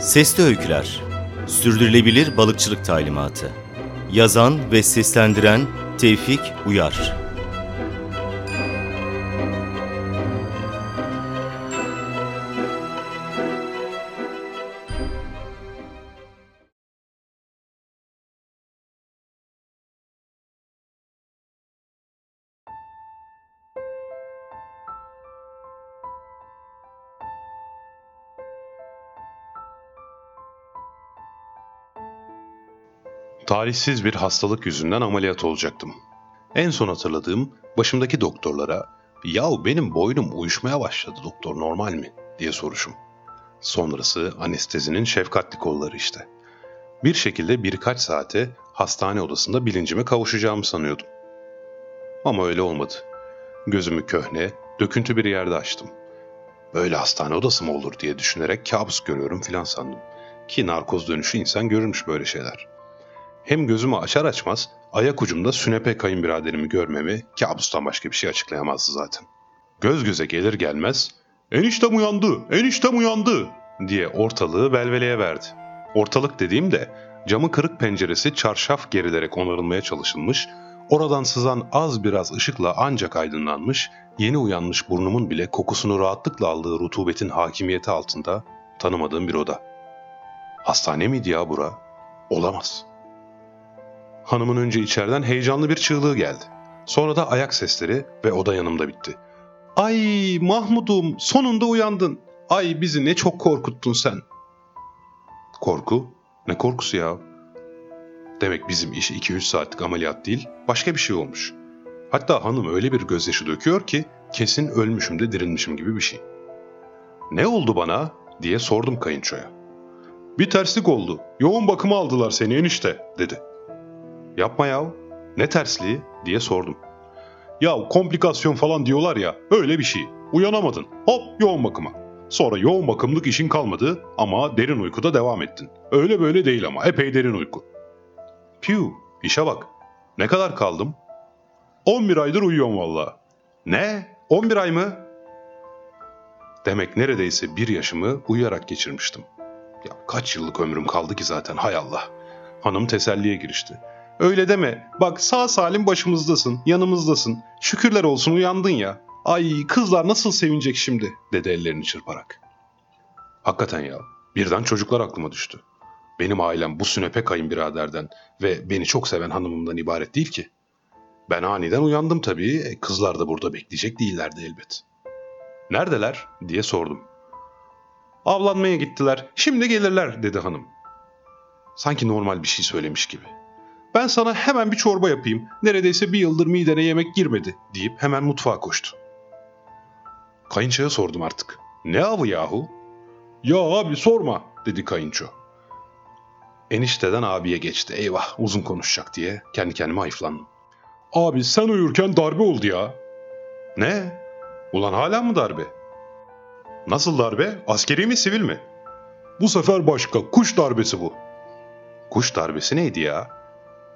Sesli Öyküler Sürdürülebilir Balıkçılık Talimatı. Yazan ve seslendiren Tevfik Uyar Talihsiz bir hastalık yüzünden ameliyat olacaktım. En son hatırladığım başımdaki doktorlara ''Yahu benim boynum uyuşmaya başladı doktor normal mi?'' diye soruşum. Sonrası anestezinin şefkatli kolları işte. Bir şekilde birkaç saate hastane odasında bilincime kavuşacağımı sanıyordum. Ama öyle olmadı. Gözümü köhne, döküntü bir yerde açtım. Böyle hastane odası mı olur diye düşünerek kabus görüyorum filan sandım. Ki narkoz dönüşü insan görürmüş böyle şeyler.'' Hem gözümü açar açmaz ayak ucumda sünepe kayınbiraderimi görmemi kabustan başka bir şey açıklayamazdı zaten. Göz göze gelir gelmez eniştem uyandı, eniştem uyandı diye ortalığı velveleye verdi. Ortalık dediğim de camı kırık penceresi çarşaf gerilerek onarılmaya çalışılmış, oradan sızan az biraz ışıkla ancak aydınlanmış, yeni uyanmış burnumun bile kokusunu rahatlıkla aldığı rutubetin hakimiyeti altında tanımadığım bir oda. Hastane miydi ya bura? Olamaz.'' Hanımın önce içeriden heyecanlı bir çığlığı geldi. Sonra da ayak sesleri ve oda yanımda bitti. Ay Mahmud'um sonunda uyandın. Ay bizi ne çok korkuttun sen. Korku? Ne korkusu ya? Demek bizim iş 2-3 saatlik ameliyat değil, başka bir şey olmuş. Hatta hanım öyle bir gözyaşı döküyor ki kesin ölmüşüm de dirilmişim gibi bir şey. Ne oldu bana diye sordum kayınçoya. Bir terslik oldu. Yoğun bakıma aldılar seni enişte dedi. Yapma ya. Ne tersliği diye sordum. Ya komplikasyon falan diyorlar ya öyle bir şey. Uyanamadın. Hop yoğun bakıma. Sonra yoğun bakımlık işin kalmadı ama derin uykuda devam ettin. Öyle böyle değil ama epey derin uyku. Piu işe bak. Ne kadar kaldım? 11 aydır uyuyorum valla. Ne? 11 ay mı? Demek neredeyse bir yaşımı uyuyarak geçirmiştim. Ya kaç yıllık ömrüm kaldı ki zaten hay Allah. Hanım teselliye girişti. Öyle deme. Bak sağ salim başımızdasın, yanımızdasın. Şükürler olsun uyandın ya. Ay kızlar nasıl sevinecek şimdi dedi ellerini çırparak. Hakikaten ya birden çocuklar aklıma düştü. Benim ailem bu sünepe kayınbiraderden ve beni çok seven hanımımdan ibaret değil ki. Ben aniden uyandım tabii. E, kızlar da burada bekleyecek değillerdi elbet. Neredeler diye sordum. Avlanmaya gittiler. Şimdi gelirler dedi hanım. Sanki normal bir şey söylemiş gibi. Ben sana hemen bir çorba yapayım. Neredeyse bir yıldır midene yemek girmedi deyip hemen mutfağa koştu. Kayınçoya sordum artık. Ne avı yahu? Ya abi sorma dedi kayınço. Enişteden abiye geçti. Eyvah uzun konuşacak diye kendi kendime hayıflandım. Abi sen uyurken darbe oldu ya. Ne? Ulan hala mı darbe? Nasıl darbe? Askeri mi sivil mi? Bu sefer başka. Kuş darbesi bu. Kuş darbesi neydi ya?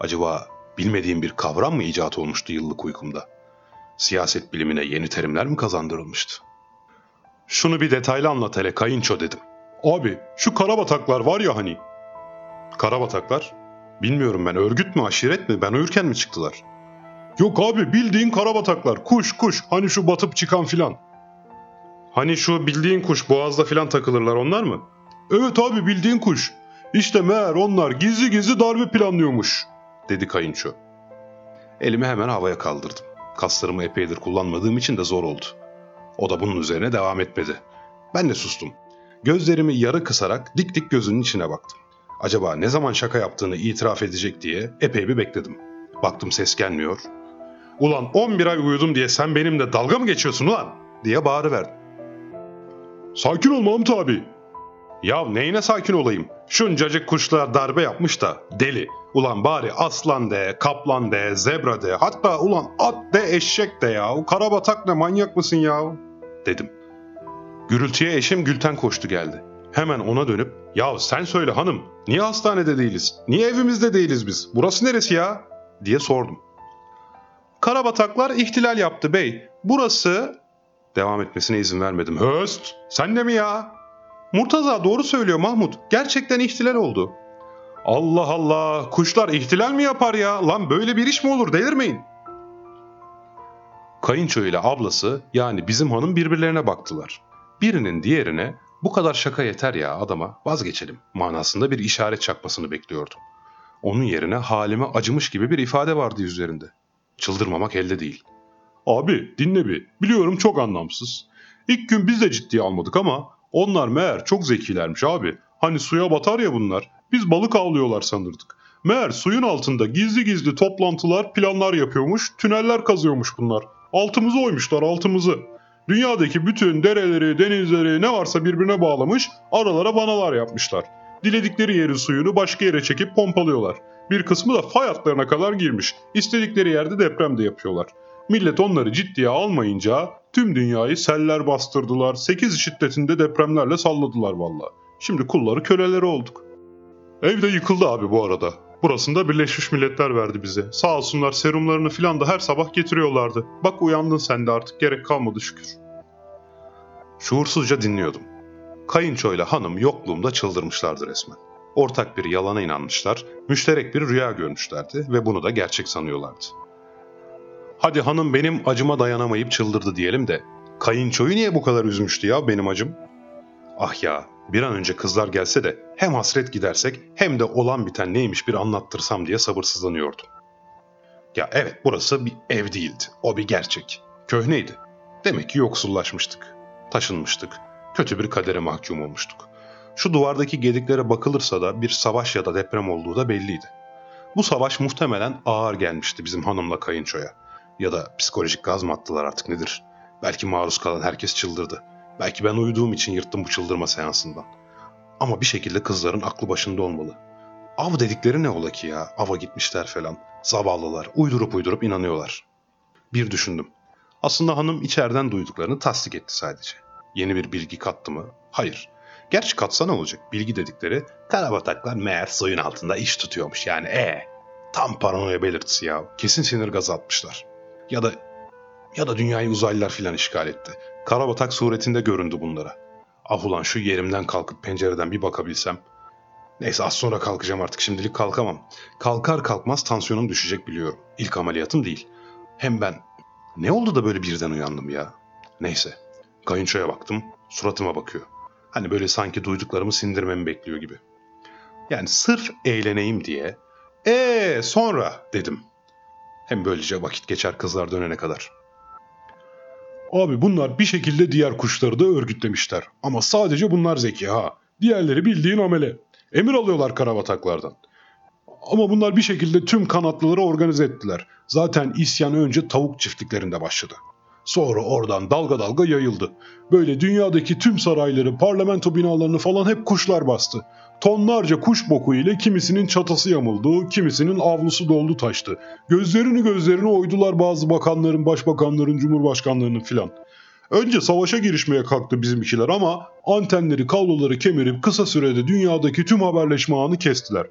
Acaba bilmediğim bir kavram mı icat olmuştu yıllık uykumda? Siyaset bilimine yeni terimler mi kazandırılmıştı? Şunu bir detaylı anlat hele kayınço dedim. Abi şu karabataklar var ya hani. Karabataklar? Bilmiyorum ben örgüt mü aşiret mi ben uyurken mi çıktılar? Yok abi bildiğin karabataklar kuş kuş hani şu batıp çıkan filan. Hani şu bildiğin kuş boğazda filan takılırlar onlar mı? Evet abi bildiğin kuş. İşte meğer onlar gizli gizli darbe planlıyormuş dedi kayınço. Elimi hemen havaya kaldırdım. Kaslarımı epeydir kullanmadığım için de zor oldu. O da bunun üzerine devam etmedi. Ben de sustum. Gözlerimi yarı kısarak dik dik gözünün içine baktım. Acaba ne zaman şaka yaptığını itiraf edecek diye epey bir bekledim. Baktım ses gelmiyor. Ulan 11 ay uyudum diye sen benimle dalga mı geçiyorsun ulan? diye bağırıverdim. Sakin ol Mahmut abi. Ya neyine sakin olayım? Şuncacık kuşlar darbe yapmış da deli. Ulan bari aslan de, kaplan de, zebra de, hatta ulan at de, eşek de ya. Karabatak ne manyak mısın ya? Dedim. Gürültüye eşim Gülten koştu geldi. Hemen ona dönüp, ya sen söyle hanım, niye hastanede değiliz? Niye evimizde değiliz biz? Burası neresi ya? diye sordum. Karabataklar ihtilal yaptı bey. Burası... Devam etmesine izin vermedim. Höst, sen de mi ya? Murtaza doğru söylüyor Mahmut. Gerçekten ihtilal oldu. Allah Allah kuşlar ihtilal mi yapar ya? Lan böyle bir iş mi olur delirmeyin. Kayınço ile ablası yani bizim hanım birbirlerine baktılar. Birinin diğerine bu kadar şaka yeter ya adama vazgeçelim manasında bir işaret çakmasını bekliyordum. Onun yerine halime acımış gibi bir ifade vardı yüzlerinde. Çıldırmamak elde değil. Abi dinle bir. Biliyorum çok anlamsız. İlk gün biz de ciddiye almadık ama onlar meğer çok zekilermiş abi. Hani suya batar ya bunlar. Biz balık avlıyorlar sanırdık. Meğer suyun altında gizli gizli toplantılar, planlar yapıyormuş, tüneller kazıyormuş bunlar. Altımızı oymuşlar altımızı. Dünyadaki bütün dereleri, denizleri ne varsa birbirine bağlamış, aralara vanalar yapmışlar. Diledikleri yerin suyunu başka yere çekip pompalıyorlar. Bir kısmı da fay hatlarına kadar girmiş. İstedikleri yerde deprem de yapıyorlar. Millet onları ciddiye almayınca tüm dünyayı seller bastırdılar. 8 şiddetinde depremlerle salladılar valla. Şimdi kulları köleleri olduk. Evde yıkıldı abi bu arada. Burasında Birleşmiş Milletler verdi bize. Sağ olsunlar serumlarını filan da her sabah getiriyorlardı. Bak uyandın sen de artık gerek kalmadı şükür. Şuursuzca dinliyordum. Kayınçoyla hanım yokluğumda çıldırmışlardı resmen. Ortak bir yalana inanmışlar, müşterek bir rüya görmüşlerdi ve bunu da gerçek sanıyorlardı. Hadi hanım benim acıma dayanamayıp çıldırdı diyelim de kayınçoyu niye bu kadar üzmüştü ya benim acım? Ah ya bir an önce kızlar gelse de hem hasret gidersek hem de olan biten neymiş bir anlattırsam diye sabırsızlanıyordum. Ya evet burası bir ev değildi. O bir gerçek. Köhneydi. Demek ki yoksullaşmıştık. Taşınmıştık. Kötü bir kadere mahkum olmuştuk. Şu duvardaki gediklere bakılırsa da bir savaş ya da deprem olduğu da belliydi. Bu savaş muhtemelen ağır gelmişti bizim hanımla kayınçoya. Ya da psikolojik gaz mı attılar artık nedir? Belki maruz kalan herkes çıldırdı. Belki ben uyuduğum için yırttım bu çıldırma seansından. Ama bir şekilde kızların aklı başında olmalı. Av dedikleri ne ola ki ya? Ava gitmişler falan. Zavallılar. Uydurup uydurup inanıyorlar. Bir düşündüm. Aslında hanım içeriden duyduklarını tasdik etti sadece. Yeni bir bilgi kattı mı? Hayır. Gerçi katsa ne olacak? Bilgi dedikleri karabataklar meğer suyun altında iş tutuyormuş yani e Tam paranoya belirtisi ya. Kesin sinir gazı atmışlar. Ya da ya da dünyayı uzaylılar filan işgal etti. Karabatak suretinde göründü bunlara. Ah ulan şu yerimden kalkıp pencereden bir bakabilsem. Neyse az sonra kalkacağım artık şimdilik kalkamam. Kalkar kalkmaz tansiyonum düşecek biliyorum. İlk ameliyatım değil. Hem ben ne oldu da böyle birden uyandım ya? Neyse. Kayınçoya baktım. Suratıma bakıyor. Hani böyle sanki duyduklarımı sindirmemi bekliyor gibi. Yani sırf eğleneyim diye. Ee sonra dedim. Hem böylece vakit geçer kızlar dönene kadar. Abi bunlar bir şekilde diğer kuşları da örgütlemişler. Ama sadece bunlar zeki ha. Diğerleri bildiğin amele. Emir alıyorlar karabataklardan. Ama bunlar bir şekilde tüm kanatlıları organize ettiler. Zaten isyan önce tavuk çiftliklerinde başladı. Sonra oradan dalga dalga yayıldı. Böyle dünyadaki tüm sarayları, parlamento binalarını falan hep kuşlar bastı. Tonlarca kuş boku ile kimisinin çatası yamuldu, kimisinin avlusu doldu taştı. Gözlerini gözlerini oydular bazı bakanların, başbakanların, cumhurbaşkanlarının filan. Önce savaşa girişmeye kalktı bizimkiler ama antenleri, kabloları kemirip kısa sürede dünyadaki tüm haberleşme ağını kestiler.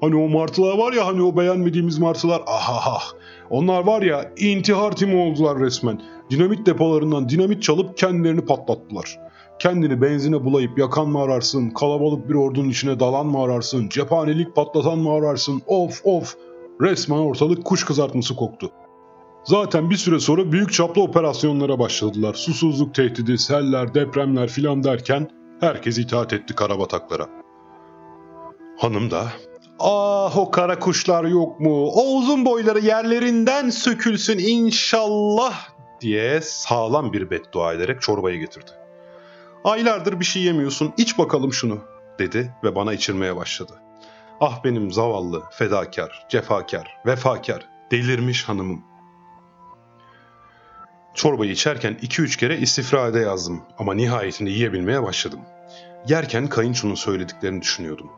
Hani o martılar var ya hani o beğenmediğimiz martılar ah onlar var ya intihar timi oldular resmen. Dinamit depolarından dinamit çalıp kendilerini patlattılar. Kendini benzine bulayıp yakan mı ararsın, kalabalık bir ordunun içine dalan mı ararsın, cephanelik patlatan mı ararsın, of of. Resmen ortalık kuş kızartması koktu. Zaten bir süre sonra büyük çaplı operasyonlara başladılar. Susuzluk tehdidi, seller, depremler filan derken herkes itaat etti karabataklara. Hanım da Ah o kara kuşlar yok mu? O uzun boyları yerlerinden sökülsün inşallah diye sağlam bir beddua ederek çorbayı getirdi. Aylardır bir şey yemiyorsun iç bakalım şunu dedi ve bana içirmeye başladı. Ah benim zavallı, fedakar, cefakar, vefakar, delirmiş hanımım. Çorbayı içerken iki üç kere istifrade yazdım ama nihayetinde yiyebilmeye başladım. Yerken kayınçonun söylediklerini düşünüyordum.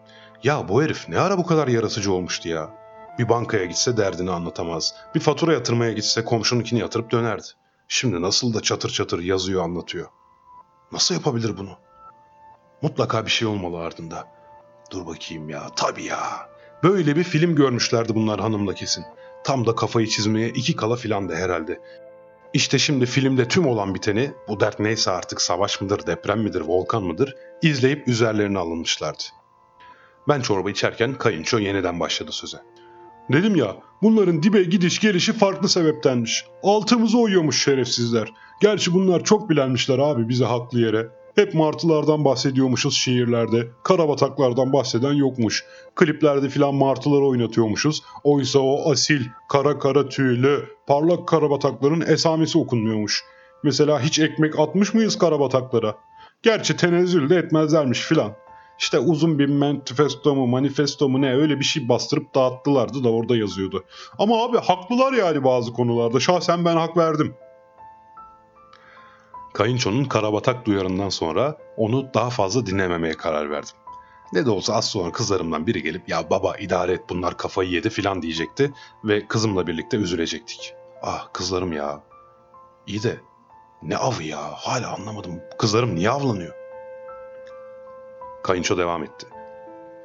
Ya bu herif ne ara bu kadar yarasıcı olmuştu ya. Bir bankaya gitse derdini anlatamaz. Bir fatura yatırmaya gitse komşununkini yatırıp dönerdi. Şimdi nasıl da çatır çatır yazıyor anlatıyor. Nasıl yapabilir bunu? Mutlaka bir şey olmalı ardında. Dur bakayım ya. Tabii ya. Böyle bir film görmüşlerdi bunlar hanımla kesin. Tam da kafayı çizmeye iki kala filan da herhalde. İşte şimdi filmde tüm olan biteni, bu dert neyse artık savaş mıdır, deprem midir, volkan mıdır, izleyip üzerlerine alınmışlardı. Ben çorba içerken kayınço yeniden başladı söze. Dedim ya, bunların dibe gidiş gelişi farklı sebeptenmiş. Altımızı oyuyormuş şerefsizler. Gerçi bunlar çok bilenmişler abi bize haklı yere. Hep martılardan bahsediyormuşuz şiirlerde. Karabataklardan bahseden yokmuş. Kliplerde filan martıları oynatıyormuşuz. Oysa o asil, kara kara tüylü, parlak karabatakların esamesi okunmuyormuş. Mesela hiç ekmek atmış mıyız karabataklara? Gerçi tenezzül de etmezlermiş filan. İşte uzun bir manifesto mu manifesto mu ne öyle bir şey bastırıp dağıttılardı da orada yazıyordu. Ama abi haklılar yani bazı konularda. Şahsen ben hak verdim. Kayınçonun karabatak duyarından sonra onu daha fazla dinlememeye karar verdim. Ne de olsa az sonra kızlarımdan biri gelip ya baba idare et bunlar kafayı yedi filan diyecekti ve kızımla birlikte üzülecektik. Ah kızlarım ya. İyi de ne avı ya hala anlamadım. Kızlarım niye avlanıyor? Kayınço devam etti.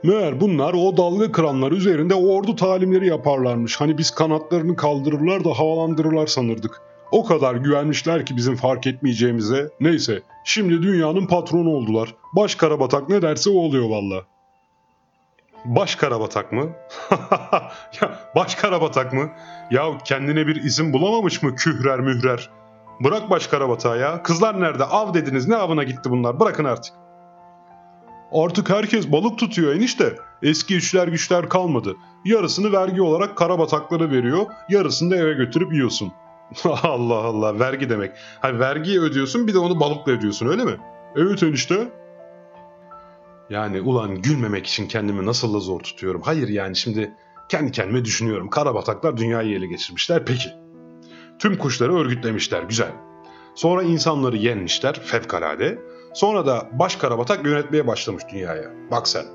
Meğer bunlar o dalga kıranlar üzerinde ordu talimleri yaparlarmış. Hani biz kanatlarını kaldırırlar da havalandırırlar sanırdık. O kadar güvenmişler ki bizim fark etmeyeceğimize. Neyse, şimdi dünyanın patronu oldular. Baş karabatak ne derse o oluyor valla. Baş karabatak mı? ya baş karabatak mı? Ya kendine bir isim bulamamış mı kührer mührer? Bırak baş karabatağı ya. Kızlar nerede? Av dediniz. Ne avına gitti bunlar? Bırakın artık. Artık herkes balık tutuyor enişte. Eski üçler güçler kalmadı. Yarısını vergi olarak karabataklara veriyor, yarısını da eve götürüp yiyorsun. Allah Allah vergi demek. Ha vergiyi ödüyorsun bir de onu balıkla ödüyorsun öyle mi? Evet enişte. Yani ulan gülmemek için kendimi nasıl da zor tutuyorum. Hayır yani şimdi kendi kendime düşünüyorum. Karabataklar dünyayı ele geçirmişler peki. Tüm kuşları örgütlemişler güzel. Sonra insanları yenmişler fevkalade. Sonra da baş karabatak yönetmeye başlamış dünyaya. Bak sen.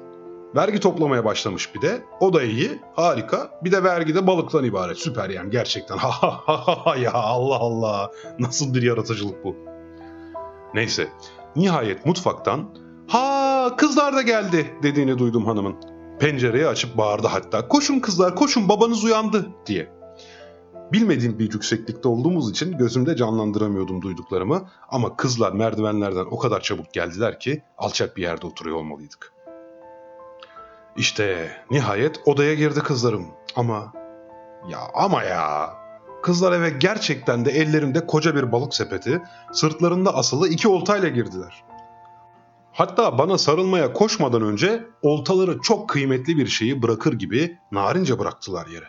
Vergi toplamaya başlamış bir de. O da iyi, harika. Bir de vergi de balıktan ibaret. Süper yani gerçekten. Ha ha ha ya Allah Allah. Nasıl bir yaratıcılık bu. Neyse. Nihayet mutfaktan ha kızlar da geldi dediğini duydum hanımın. Pencereyi açıp bağırdı hatta. Koşun kızlar koşun babanız uyandı diye. Bilmediğim bir yükseklikte olduğumuz için gözümde canlandıramıyordum duyduklarımı ama kızlar merdivenlerden o kadar çabuk geldiler ki alçak bir yerde oturuyor olmalıydık. İşte nihayet odaya girdi kızlarım ama ya ama ya kızlar eve gerçekten de ellerinde koca bir balık sepeti, sırtlarında asılı iki oltayla girdiler. Hatta bana sarılmaya koşmadan önce oltaları çok kıymetli bir şeyi bırakır gibi narince bıraktılar yere.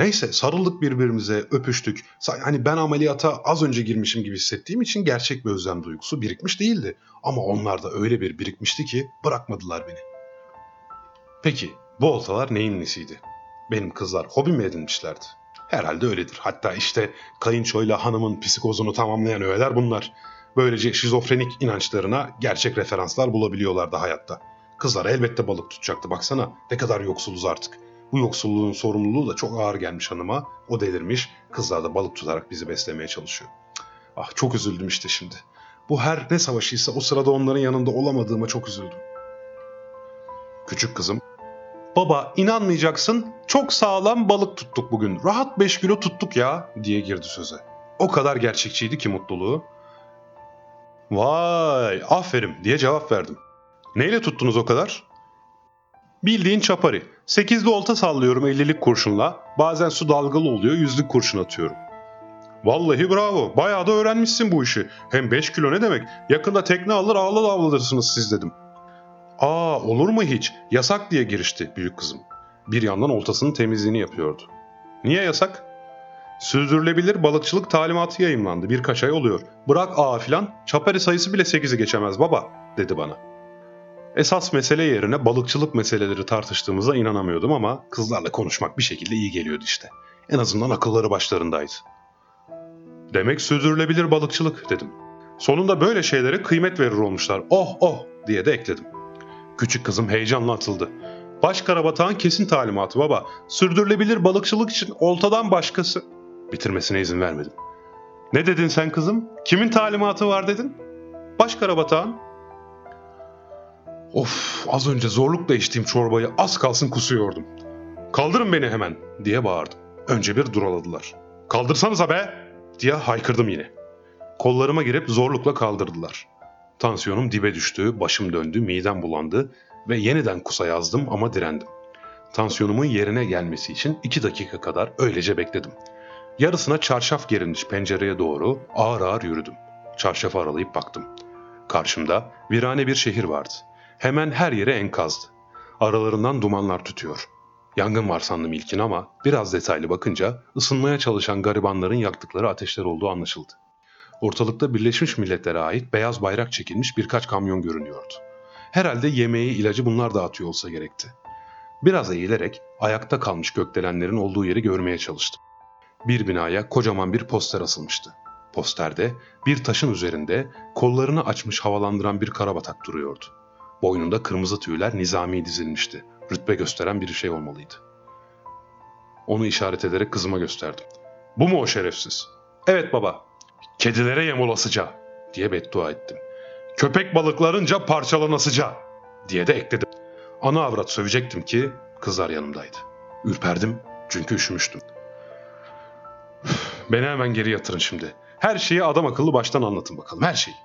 Neyse sarıldık birbirimize, öpüştük. Hani ben ameliyata az önce girmişim gibi hissettiğim için gerçek bir özlem duygusu birikmiş değildi. Ama onlarda öyle bir birikmişti ki bırakmadılar beni. Peki bu oltalar neyin nesiydi? Benim kızlar hobi mi edinmişlerdi? Herhalde öyledir. Hatta işte kayınçoyla hanımın psikozunu tamamlayan öğeler bunlar. Böylece şizofrenik inançlarına gerçek referanslar bulabiliyorlardı hayatta. Kızlar elbette balık tutacaktı baksana ne kadar yoksuluz artık. Bu yoksulluğun sorumluluğu da çok ağır gelmiş hanıma. O delirmiş, kızlar da balık tutarak bizi beslemeye çalışıyor. Ah çok üzüldüm işte şimdi. Bu her ne savaşıysa o sırada onların yanında olamadığıma çok üzüldüm. Küçük kızım, Baba inanmayacaksın çok sağlam balık tuttuk bugün. Rahat 5 kilo tuttuk ya diye girdi söze. O kadar gerçekçiydi ki mutluluğu. Vay aferin diye cevap verdim. Neyle tuttunuz o kadar? Bildiğin çapari. Sekizli olta sallıyorum 50'lik kurşunla. Bazen su dalgalı oluyor yüzlük kurşun atıyorum. Vallahi bravo. Bayağı da öğrenmişsin bu işi. Hem 5 kilo ne demek? Yakında tekne alır ağlı avlanırsınız siz dedim. Aa olur mu hiç? Yasak diye girişti büyük kızım. Bir yandan oltasının temizliğini yapıyordu. Niye yasak? Sürdürülebilir balıkçılık talimatı yayınlandı. Birkaç ay oluyor. Bırak ağa filan, çapari sayısı bile 8'i geçemez baba, dedi bana. Esas mesele yerine balıkçılık meseleleri tartıştığımıza inanamıyordum ama kızlarla konuşmak bir şekilde iyi geliyordu işte. En azından akılları başlarındaydı. Demek sürdürülebilir balıkçılık dedim. Sonunda böyle şeylere kıymet verir olmuşlar. Oh oh diye de ekledim. Küçük kızım heyecanla atıldı. Baş karabatağın kesin talimatı baba. Sürdürülebilir balıkçılık için oltadan başkası. Bitirmesine izin vermedim. Ne dedin sen kızım? Kimin talimatı var dedin? Baş karabatağın. Of az önce zorlukla içtiğim çorbayı az kalsın kusuyordum. Kaldırın beni hemen diye bağırdım. Önce bir duraladılar. Kaldırsanıza be diye haykırdım yine. Kollarıma girip zorlukla kaldırdılar. Tansiyonum dibe düştü, başım döndü, midem bulandı ve yeniden kusa yazdım ama direndim. Tansiyonumun yerine gelmesi için iki dakika kadar öylece bekledim. Yarısına çarşaf gerilmiş pencereye doğru ağır ağır yürüdüm. Çarşafı aralayıp baktım. Karşımda virane bir şehir vardı. Hemen her yere enkazdı. Aralarından dumanlar tütüyor. Yangın var sandım ilkin ama biraz detaylı bakınca ısınmaya çalışan garibanların yaktıkları ateşler olduğu anlaşıldı. Ortalıkta Birleşmiş Milletler'e ait beyaz bayrak çekilmiş birkaç kamyon görünüyordu. Herhalde yemeği, ilacı bunlar dağıtıyor olsa gerekti. Biraz eğilerek ayakta kalmış gökdelenlerin olduğu yeri görmeye çalıştım. Bir binaya kocaman bir poster asılmıştı. Posterde bir taşın üzerinde kollarını açmış havalandıran bir karabatak duruyordu. Boynunda kırmızı tüyler nizami dizilmişti. Rütbe gösteren bir şey olmalıydı. Onu işaret ederek kızıma gösterdim. Bu mu o şerefsiz? Evet baba. Kedilere yem olasıca diye beddua ettim. Köpek balıklarınca parçalanasıca diye de ekledim. Ana avrat sövecektim ki kızlar yanımdaydı. Ürperdim çünkü üşümüştüm. Beni hemen geri yatırın şimdi. Her şeyi adam akıllı baştan anlatın bakalım her şeyi.